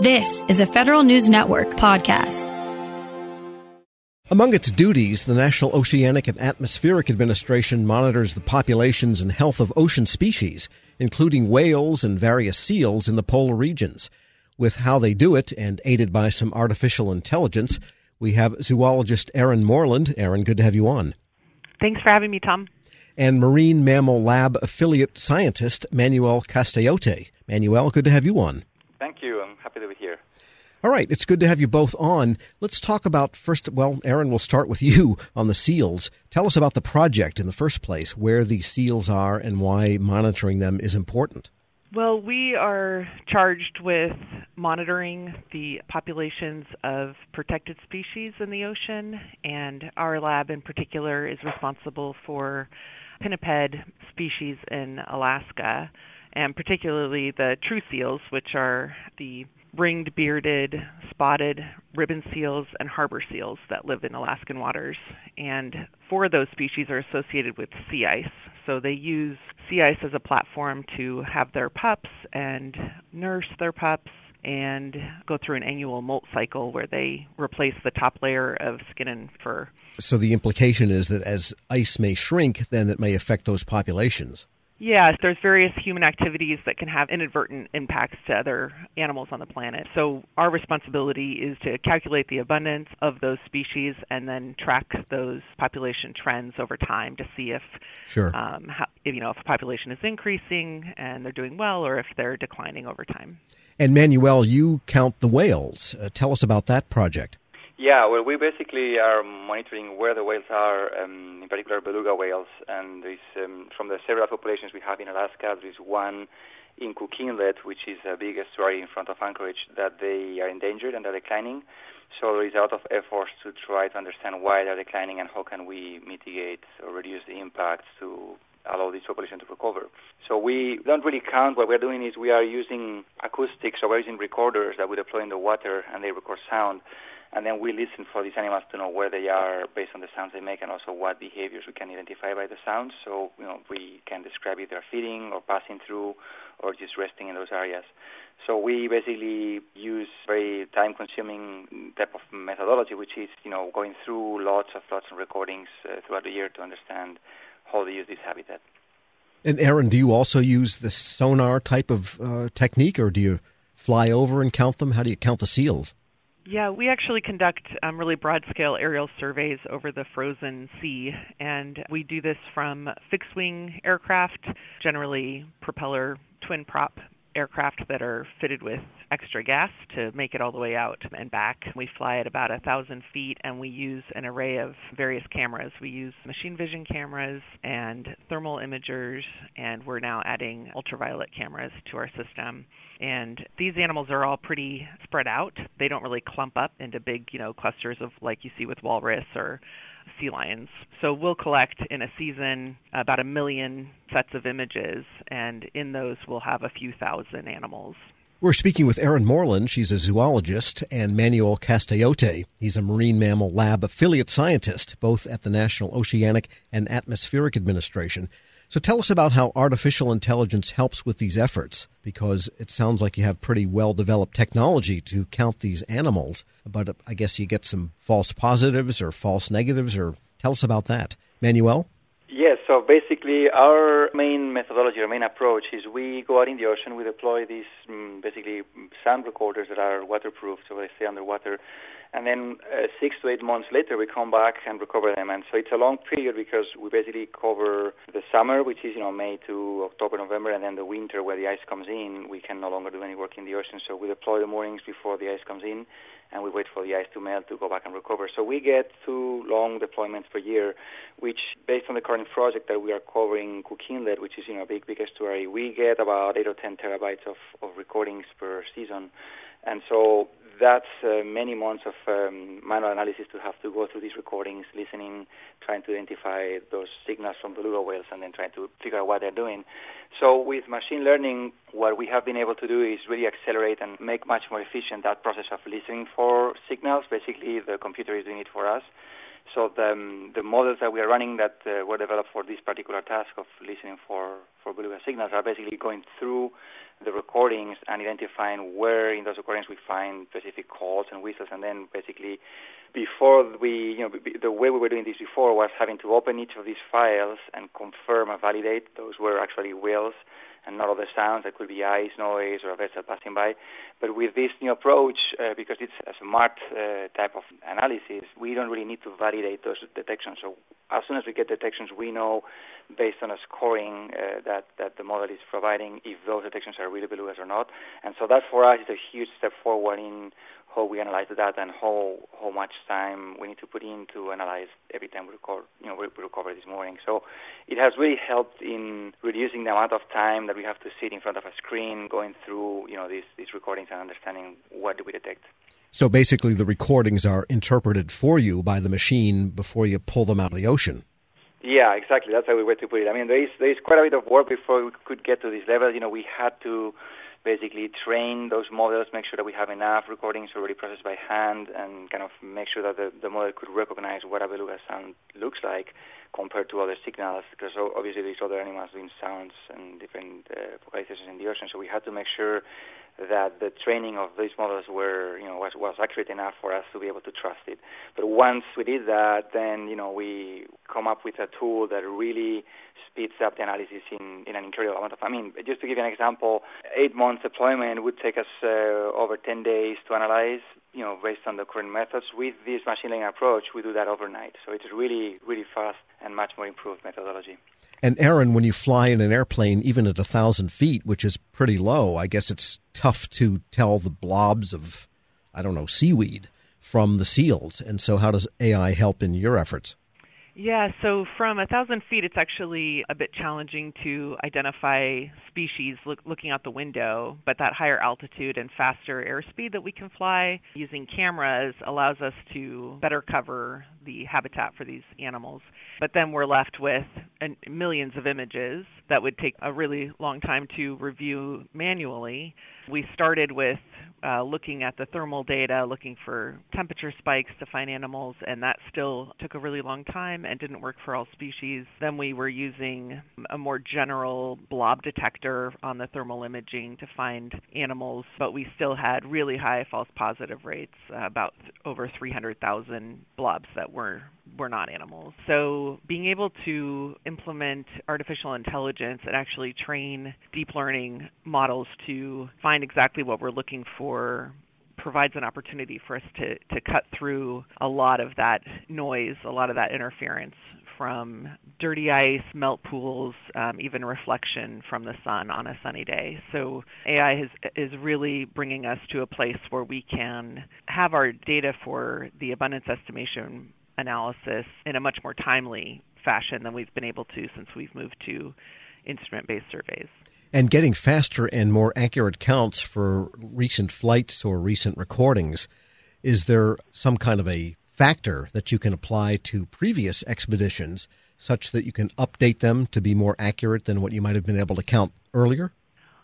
This is a Federal News Network podcast. Among its duties, the National Oceanic and Atmospheric Administration monitors the populations and health of ocean species, including whales and various seals in the polar regions. With how they do it, and aided by some artificial intelligence, we have zoologist Erin Moreland. Erin, good to have you on. Thanks for having me, Tom. And Marine Mammal Lab affiliate scientist Manuel Castellote. Manuel, good to have you on. Thank you. I'm happy to be here. All right, it's good to have you both on. Let's talk about first. Well, Erin, we'll start with you on the seals. Tell us about the project in the first place, where these seals are, and why monitoring them is important. Well, we are charged with monitoring the populations of protected species in the ocean, and our lab in particular is responsible for pinniped species in Alaska and particularly the true seals, which are the ringed, bearded, spotted ribbon seals and harbor seals that live in Alaskan waters. And four of those species are associated with sea ice. So they use sea ice as a platform to have their pups and nurse their pups and go through an annual molt cycle where they replace the top layer of skin and fur. So the implication is that as ice may shrink, then it may affect those populations. Yes, there's various human activities that can have inadvertent impacts to other animals on the planet. So our responsibility is to calculate the abundance of those species and then track those population trends over time to see if, sure. um, how, if you know, if a population is increasing and they're doing well, or if they're declining over time. And Manuel, you count the whales. Uh, tell us about that project. Yeah, well, we basically are monitoring where the whales are, um, in particular beluga whales, and um, from the several populations we have in Alaska, there is one in Cook Inlet, which is the biggest estuary in front of Anchorage, that they are endangered and are declining. So there is a lot of efforts to try to understand why they're declining and how can we mitigate or reduce the impacts to allow this population to recover. So we don't really count. What we're doing is we are using acoustics, so we're using recorders that we deploy in the water and they record sound and then we listen for these animals to know where they are based on the sounds they make and also what behaviors we can identify by the sounds. So, you know, we can describe if they're feeding or passing through or just resting in those areas. So we basically use very time-consuming type of methodology, which is, you know, going through lots of lots of recordings uh, throughout the year to understand how they use this habitat. And Erin, do you also use the sonar type of uh, technique, or do you fly over and count them? How do you count the seals? Yeah, we actually conduct um, really broad scale aerial surveys over the frozen sea, and we do this from fixed wing aircraft, generally propeller twin prop aircraft that are fitted with extra gas to make it all the way out and back. We fly at about a thousand feet and we use an array of various cameras. We use machine vision cameras and thermal imagers, and we're now adding ultraviolet cameras to our system. And these animals are all pretty spread out. They don't really clump up into big, you know, clusters of like you see with walrus or sea lions. So we'll collect in a season about a million sets of images, and in those we'll have a few thousand animals. We're speaking with Erin Moreland. She's a zoologist, and Manuel Castellote. He's a Marine Mammal Lab affiliate scientist, both at the National Oceanic and Atmospheric Administration. So tell us about how artificial intelligence helps with these efforts, because it sounds like you have pretty well developed technology to count these animals, but I guess you get some false positives or false negatives, or tell us about that. Manuel? Yes, so basically our main methodology, our main approach is we go out in the ocean, we deploy these um, basically sound recorders that are waterproof, so they stay underwater. And then uh, six to eight months later we come back and recover them. And so it's a long period because we basically cover the summer which is you know may to october november and then the winter where the ice comes in we can no longer do any work in the ocean. So we deploy the moorings before the ice comes in and we wait for the ice to melt to go back and recover. So we get two long deployments per year which based on the current project that we are covering cook inlet which is you know a big big estuary we get about eight or ten terabytes of, of recordings per season and so that's uh, many months of um, manual analysis to have to go through these recordings, listening, trying to identify those signals from beluga whales, and then trying to figure out what they're doing. So with machine learning, what we have been able to do is really accelerate and make much more efficient that process of listening for signals. Basically, the computer is doing it for us. So the, um, the models that we are running that uh, were developed for this particular task of listening for, for beluga signals are basically going through the recordings and identifying where in those recordings we find specific calls and whistles, and then basically before we, you know, the way we were doing this before was having to open each of these files and confirm and validate those were actually whales and not other sounds that could be ice noise or a vessel passing by. But with this new approach, uh, because it's a smart uh, type of analysis, we don't really need to validate those detections. So as soon as we get detections, we know based on a scoring uh, that that the model is providing if those detections are really belugas or not. And so that for us is a huge step forward in how we analyze the data and how how much time we need to put in to analyze every time we record you know we recover this mooring. So it has really helped in reducing the amount of time that we have to sit in front of a screen going through you know these these recordings and understanding what do we detect. So basically, the recordings are interpreted for you by the machine before you pull them out of the ocean. Yeah, exactly. That's a good way to put it. I mean, there is there is quite a bit of work before we could get to this level. You know, we had to basically train those models, make sure that we have enough recordings already processed by hand, and kind of make sure that the, the model could recognize what a beluga sound looks like compared to other signals, because obviously there's other animals doing sounds and different uh, vocalizations in the ocean. So we had to make sure that the training of these models were, you know, was, was accurate enough for us to be able to trust it. But once we did that, then, you know, we come up with a tool that really speeds up the analysis in, in an incredible amount of I mean, just to give you an example, eight months deployment would take us uh, over 10 days to analyze, you know, based on the current methods. With this machine learning approach, we do that overnight. So it's really, really fast and much more improved methodology. And Erin, when you fly in an airplane, even at a thousand feet, which is pretty low, I guess it's tough to tell the blobs of, I don't know, seaweed from the seals. And so, how does AI help in your efforts? Yeah, so from a thousand feet, it's actually a bit challenging to identify species look, looking out the window, but that higher altitude and faster airspeed that we can fly using cameras allows us to better cover the habitat for these animals. But then we're left with millions of images that would take a really long time to review manually. We started with uh, looking at the thermal data, looking for temperature spikes to find animals, and that still took a really long time and didn't work for all species. Then we were using a more general blob detector on the thermal imaging to find animals, but we still had really high false positive rates, uh, about th- over 300,000 blobs that were were not animals. So being able to implement artificial intelligence and actually train deep learning models to find exactly what we're looking for provides an opportunity for us to, to cut through a lot of that noise, a lot of that interference from dirty ice, melt pools, um, even reflection from the sun on a sunny day. So AI is, is really bringing us to a place where we can have our data for the abundance estimation analysis in a much more timely fashion than we've been able to since we've moved to instrument based surveys. And getting faster and more accurate counts for recent flights or recent recordings, is there some kind of a factor that you can apply to previous expeditions such that you can update them to be more accurate than what you might have been able to count earlier?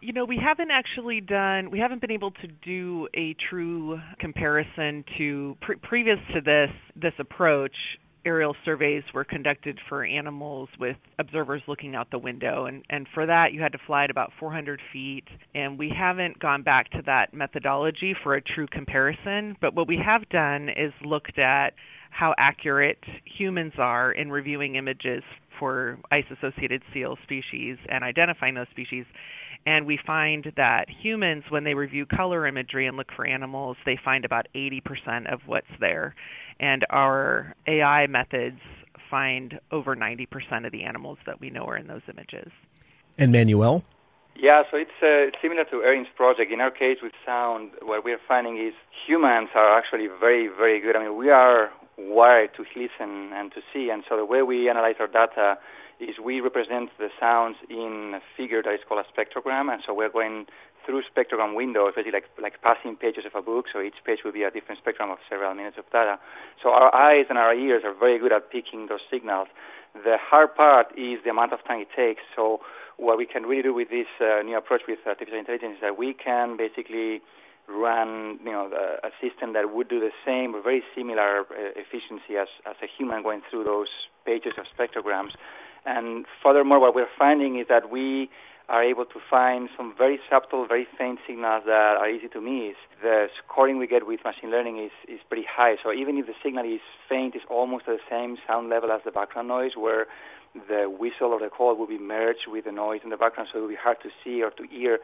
you know, we haven't actually done, we haven't been able to do a true comparison to pre- previous to this this approach. Aerial surveys were conducted for animals with observers looking out the window, and, and for that you had to fly at about 400 feet. And we haven't gone back to that methodology for a true comparison. But what we have done is looked at how accurate humans are in reviewing images for ice associated seal species and identifying those species and we find that humans, when they review color imagery and look for animals, they find about 80% of what's there. And our AI methods find over 90% of the animals that we know are in those images. And Manuel? Yeah, so it's uh, similar to Erin's project. In our case with sound, what we're finding is humans are actually very, very good. I mean, we are wired to listen and to see, and so the way we analyze our data is we represent the sounds in a figure that is called a spectrogram, and so we're going through spectrogram windows, basically like like passing pages of a book. So each page will be a different spectrum of several minutes of data. So our eyes and our ears are very good at picking those signals. The hard part is the amount of time it takes. So what we can really do with this uh, new approach with artificial intelligence is that we can basically run, you know, a system that would do the same or very similar uh, efficiency as, as a human going through those pages of spectrograms. And furthermore, what we're finding is that we are able to find some very subtle, very faint signals that are easy to miss. The scoring we get with machine learning is, is pretty high. So even if the signal is faint, it's almost at the same sound level as the background noise, where the whistle or the call will be merged with the noise in the background, so it will be hard to see or to hear.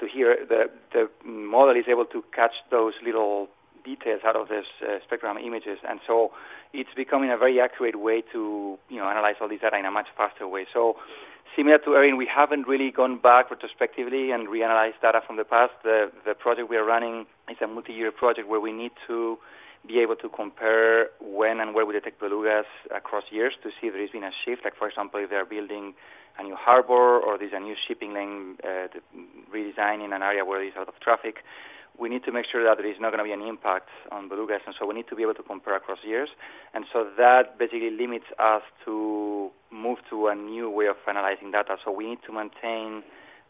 To hear the the model is able to catch those little details out of these uh, spectrum images, and so it's becoming a very accurate way to you know analyze all these data in a much faster way. So similar to Erin, we haven't really gone back retrospectively and reanalyzed data from the past. The, the project we are running is a multi-year project where we need to be able to compare when and where we detect belugas across years to see if there has been a shift. Like, for example, if they are building a new harbor or there's a new shipping lane uh, redesign in an area where there's a lot of traffic we need to make sure that there is not going to be an impact on belugas, and so we need to be able to compare across years. And so that basically limits us to move to a new way of analyzing data. So we need to maintain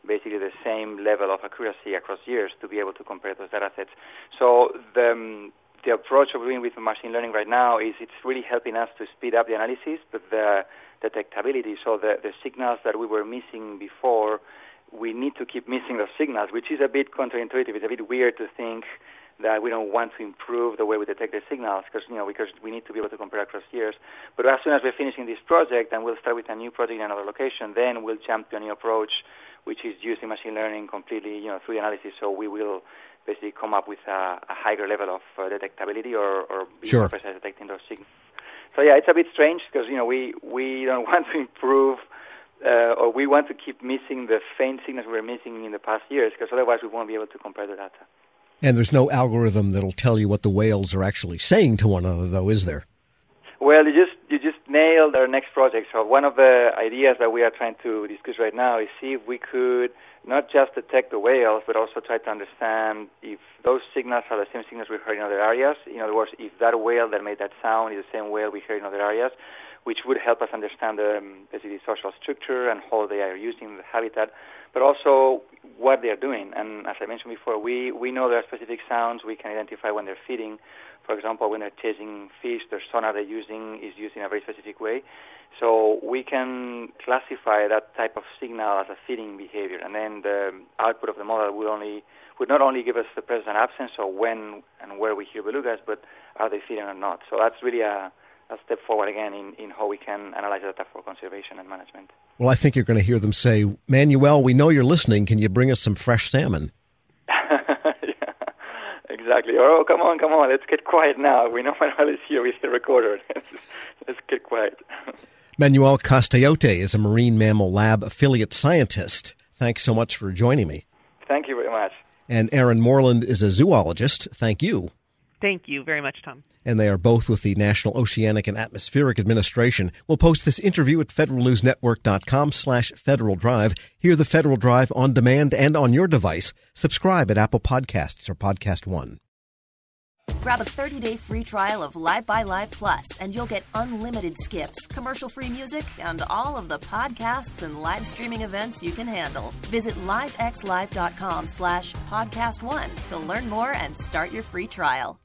basically the same level of accuracy across years to be able to compare those data sets. So the, um, the approach of doing with machine learning right now is it's really helping us to speed up the analysis, but the detectability, so the, the signals that we were missing before, we need to keep missing those signals, which is a bit counterintuitive. It's a bit weird to think that we don't want to improve the way we detect the signals because you know because we need to be able to compare across years. But as soon as we're finishing this project and we'll start with a new project in another location, then we'll jump to a new approach, which is using machine learning completely you know through the analysis. So we will basically come up with a, a higher level of uh, detectability or, or be sure. more precise detecting those signals. So yeah, it's a bit strange because you know we we don't want to improve uh, or we want to keep missing the faint signals we were missing in the past years, because otherwise we won't be able to compare the data. And there's no algorithm that'll tell you what the whales are actually saying to one another, though, is there? Well, you just you just nailed our next project. So one of the ideas that we are trying to discuss right now is see if we could not just detect the whales, but also try to understand if those signals are the same signals we heard in other areas. In other words, if that whale that made that sound is the same whale we heard in other areas, which would help us understand the um, basically social structure and how they are using the habitat, but also what they are doing. And as I mentioned before, we, we know there are specific sounds we can identify when they're feeding. For example, when they're chasing fish, the sonar they're using is used in a very specific way. So we can classify that type of signal as a feeding behavior, and then the output of the model would only would not only give us the presence and absence, so when and where we hear belugas, but are they feeding or not. So that's really a a step forward again in, in how we can analyze data for conservation and management. Well, I think you're going to hear them say, Manuel, we know you're listening. Can you bring us some fresh salmon? yeah, exactly. Oh, come on, come on. Let's get quiet now. We know Manuel is here with the recorder. Let's get quiet. Manuel Castellote is a marine mammal lab affiliate scientist. Thanks so much for joining me. Thank you very much. And Erin Moreland is a zoologist. Thank you. Thank you very much, Tom. And they are both with the National Oceanic and Atmospheric Administration. We'll post this interview at federalnewsnetwork.com slash Federal Drive. Hear the Federal Drive on demand and on your device. Subscribe at Apple Podcasts or Podcast One. Grab a 30-day free trial of Live by Live Plus, and you'll get unlimited skips, commercial-free music, and all of the podcasts and live streaming events you can handle. Visit livexlive.com slash podcast one to learn more and start your free trial.